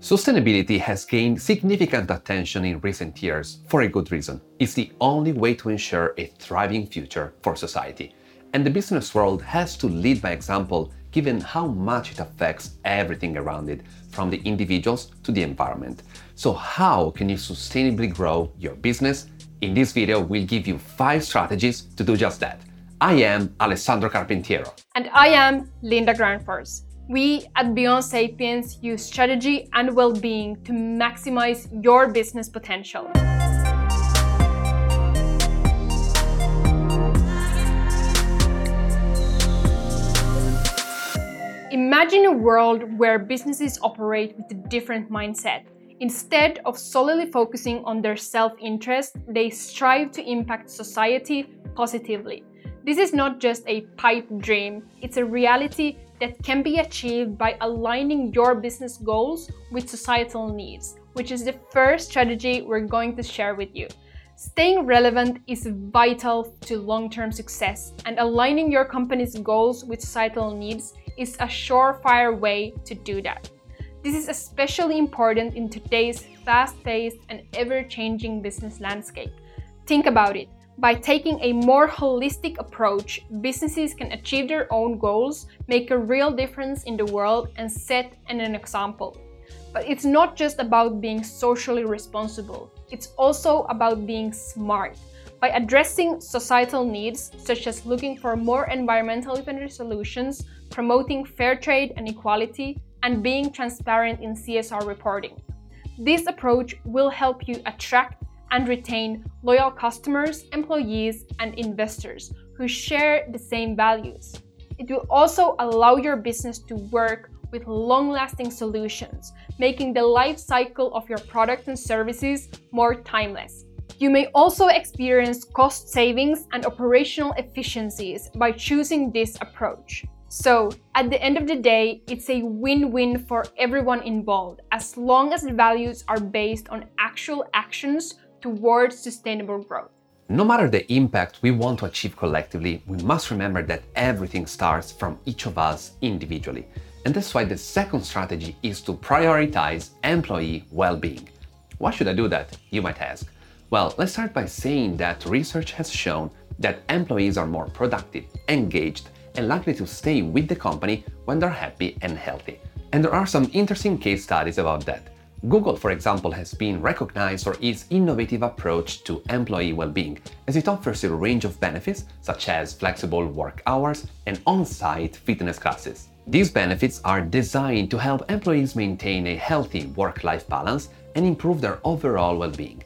Sustainability has gained significant attention in recent years for a good reason. It's the only way to ensure a thriving future for society. And the business world has to lead by example given how much it affects everything around it, from the individuals to the environment. So, how can you sustainably grow your business? In this video, we'll give you five strategies to do just that. I am Alessandro Carpentiero. And I am Linda Granfors. We at Beyond Sapiens use strategy and well being to maximize your business potential. Imagine a world where businesses operate with a different mindset. Instead of solely focusing on their self interest, they strive to impact society positively. This is not just a pipe dream, it's a reality that can be achieved by aligning your business goals with societal needs, which is the first strategy we're going to share with you. Staying relevant is vital to long term success, and aligning your company's goals with societal needs is a surefire way to do that. This is especially important in today's fast paced and ever changing business landscape. Think about it. By taking a more holistic approach, businesses can achieve their own goals, make a real difference in the world, and set an example. But it's not just about being socially responsible, it's also about being smart. By addressing societal needs, such as looking for more environmentally friendly solutions, promoting fair trade and equality, and being transparent in CSR reporting. This approach will help you attract and retain loyal customers, employees, and investors who share the same values. It will also allow your business to work with long lasting solutions, making the life cycle of your products and services more timeless. You may also experience cost savings and operational efficiencies by choosing this approach. So, at the end of the day, it's a win win for everyone involved as long as the values are based on actual actions towards sustainable growth. No matter the impact we want to achieve collectively, we must remember that everything starts from each of us individually. And that's why the second strategy is to prioritize employee well being. Why should I do that? You might ask. Well, let's start by saying that research has shown that employees are more productive, engaged, and likely to stay with the company when they're happy and healthy. And there are some interesting case studies about that. Google, for example, has been recognized for its innovative approach to employee well being, as it offers a range of benefits such as flexible work hours and on site fitness classes. These benefits are designed to help employees maintain a healthy work life balance and improve their overall well being.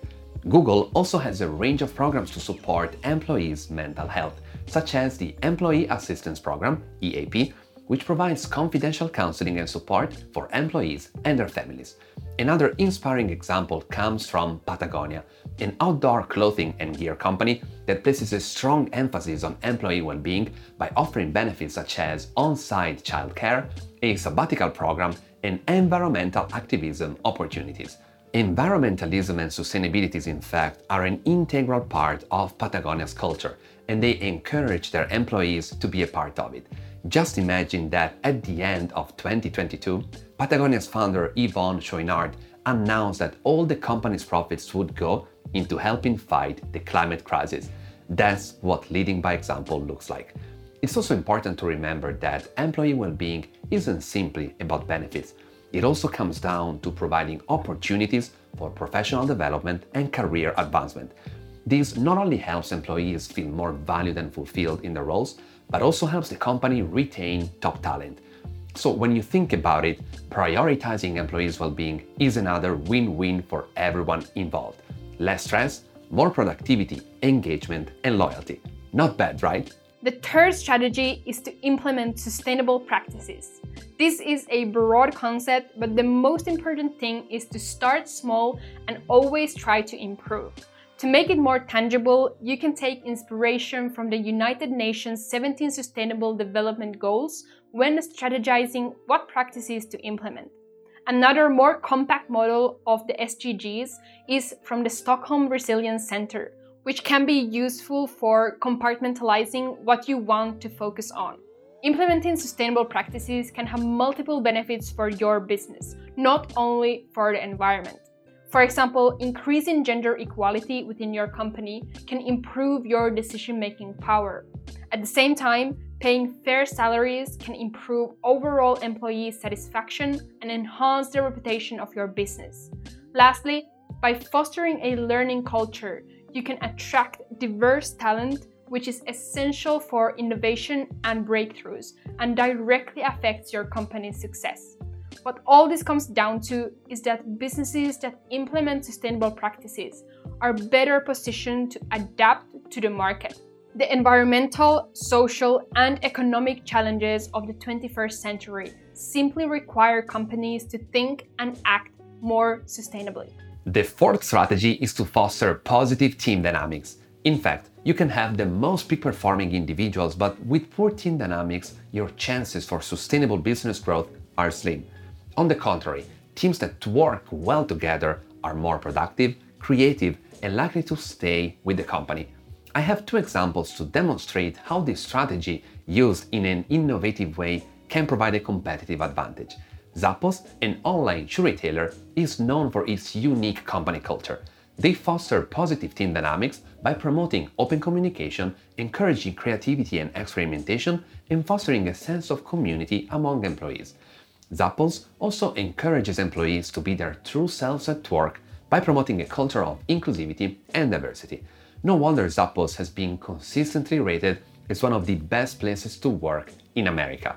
Google also has a range of programs to support employees' mental health, such as the Employee Assistance Program, EAP, which provides confidential counseling and support for employees and their families. Another inspiring example comes from Patagonia, an outdoor clothing and gear company that places a strong emphasis on employee well being by offering benefits such as on site childcare, a sabbatical program, and environmental activism opportunities. Environmentalism and sustainability, in fact, are an integral part of Patagonia's culture, and they encourage their employees to be a part of it. Just imagine that at the end of 2022, Patagonia's founder Yvon Chouinard announced that all the company's profits would go into helping fight the climate crisis. That's what leading by example looks like. It's also important to remember that employee well being isn't simply about benefits. It also comes down to providing opportunities for professional development and career advancement. This not only helps employees feel more valued and fulfilled in their roles, but also helps the company retain top talent. So, when you think about it, prioritizing employees' well being is another win win for everyone involved. Less stress, more productivity, engagement, and loyalty. Not bad, right? The third strategy is to implement sustainable practices. This is a broad concept, but the most important thing is to start small and always try to improve. To make it more tangible, you can take inspiration from the United Nations 17 Sustainable Development Goals when strategizing what practices to implement. Another more compact model of the SDGs is from the Stockholm Resilience Center, which can be useful for compartmentalizing what you want to focus on. Implementing sustainable practices can have multiple benefits for your business, not only for the environment. For example, increasing gender equality within your company can improve your decision making power. At the same time, paying fair salaries can improve overall employee satisfaction and enhance the reputation of your business. Lastly, by fostering a learning culture, you can attract diverse talent which is essential for innovation and breakthroughs and directly affects your company's success. What all this comes down to is that businesses that implement sustainable practices are better positioned to adapt to the market. The environmental, social, and economic challenges of the 21st century simply require companies to think and act more sustainably. The fourth strategy is to foster positive team dynamics. In fact, you can have the most peak performing individuals, but with poor team dynamics, your chances for sustainable business growth are slim. On the contrary, teams that work well together are more productive, creative, and likely to stay with the company. I have two examples to demonstrate how this strategy, used in an innovative way, can provide a competitive advantage. Zappos, an online shoe retailer, is known for its unique company culture. They foster positive team dynamics by promoting open communication, encouraging creativity and experimentation, and fostering a sense of community among employees. Zappos also encourages employees to be their true selves at work by promoting a culture of inclusivity and diversity. No wonder Zappos has been consistently rated as one of the best places to work in America.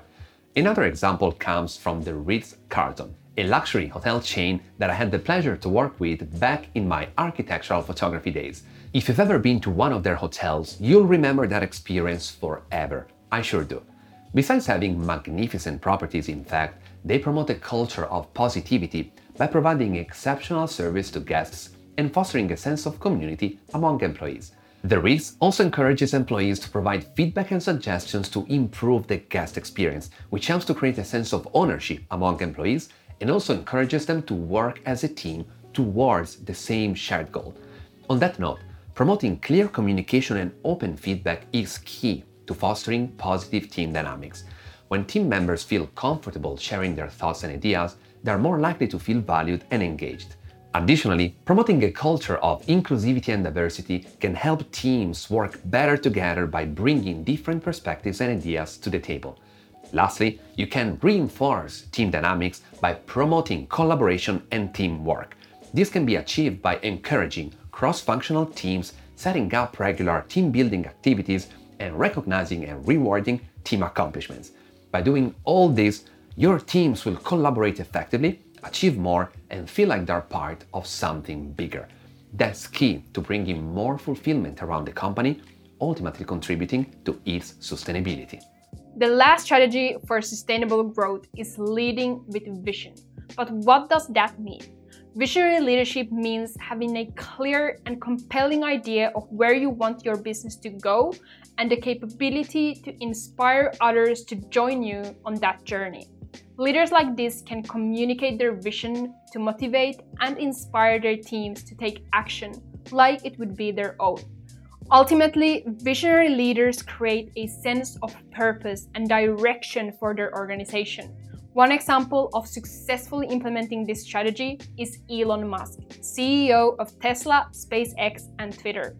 Another example comes from the Ritz Carlton, a luxury hotel chain that I had the pleasure to work with back in my architectural photography days. If you've ever been to one of their hotels, you'll remember that experience forever. I sure do. Besides having magnificent properties, in fact, they promote a culture of positivity by providing exceptional service to guests and fostering a sense of community among employees. The Ritz also encourages employees to provide feedback and suggestions to improve the guest experience, which helps to create a sense of ownership among employees and also encourages them to work as a team towards the same shared goal. On that note, promoting clear communication and open feedback is key to fostering positive team dynamics. When team members feel comfortable sharing their thoughts and ideas, they are more likely to feel valued and engaged. Additionally, promoting a culture of inclusivity and diversity can help teams work better together by bringing different perspectives and ideas to the table. Lastly, you can reinforce team dynamics by promoting collaboration and teamwork. This can be achieved by encouraging cross functional teams, setting up regular team building activities, and recognizing and rewarding team accomplishments. By doing all this, your teams will collaborate effectively, achieve more, and feel like they're part of something bigger. That's key to bringing more fulfillment around the company, ultimately contributing to its sustainability. The last strategy for sustainable growth is leading with vision. But what does that mean? Visionary leadership means having a clear and compelling idea of where you want your business to go and the capability to inspire others to join you on that journey. Leaders like this can communicate their vision to motivate and inspire their teams to take action like it would be their own. Ultimately, visionary leaders create a sense of purpose and direction for their organization. One example of successfully implementing this strategy is Elon Musk, CEO of Tesla, SpaceX, and Twitter.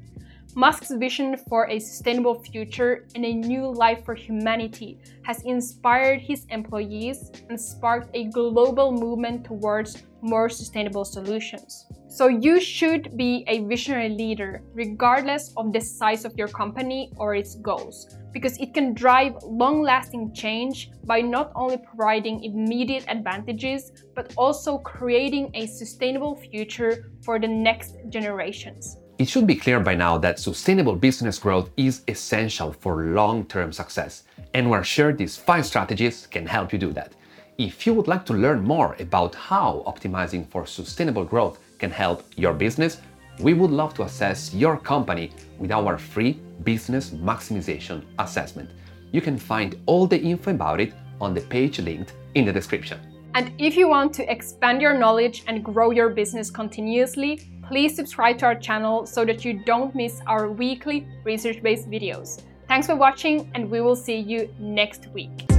Musk's vision for a sustainable future and a new life for humanity has inspired his employees and sparked a global movement towards more sustainable solutions. So, you should be a visionary leader regardless of the size of your company or its goals, because it can drive long lasting change by not only providing immediate advantages, but also creating a sustainable future for the next generations. It should be clear by now that sustainable business growth is essential for long term success, and we're sure these five strategies can help you do that. If you would like to learn more about how optimizing for sustainable growth can help your business, we would love to assess your company with our free business maximization assessment. You can find all the info about it on the page linked in the description. And if you want to expand your knowledge and grow your business continuously, please subscribe to our channel so that you don't miss our weekly research based videos. Thanks for watching, and we will see you next week.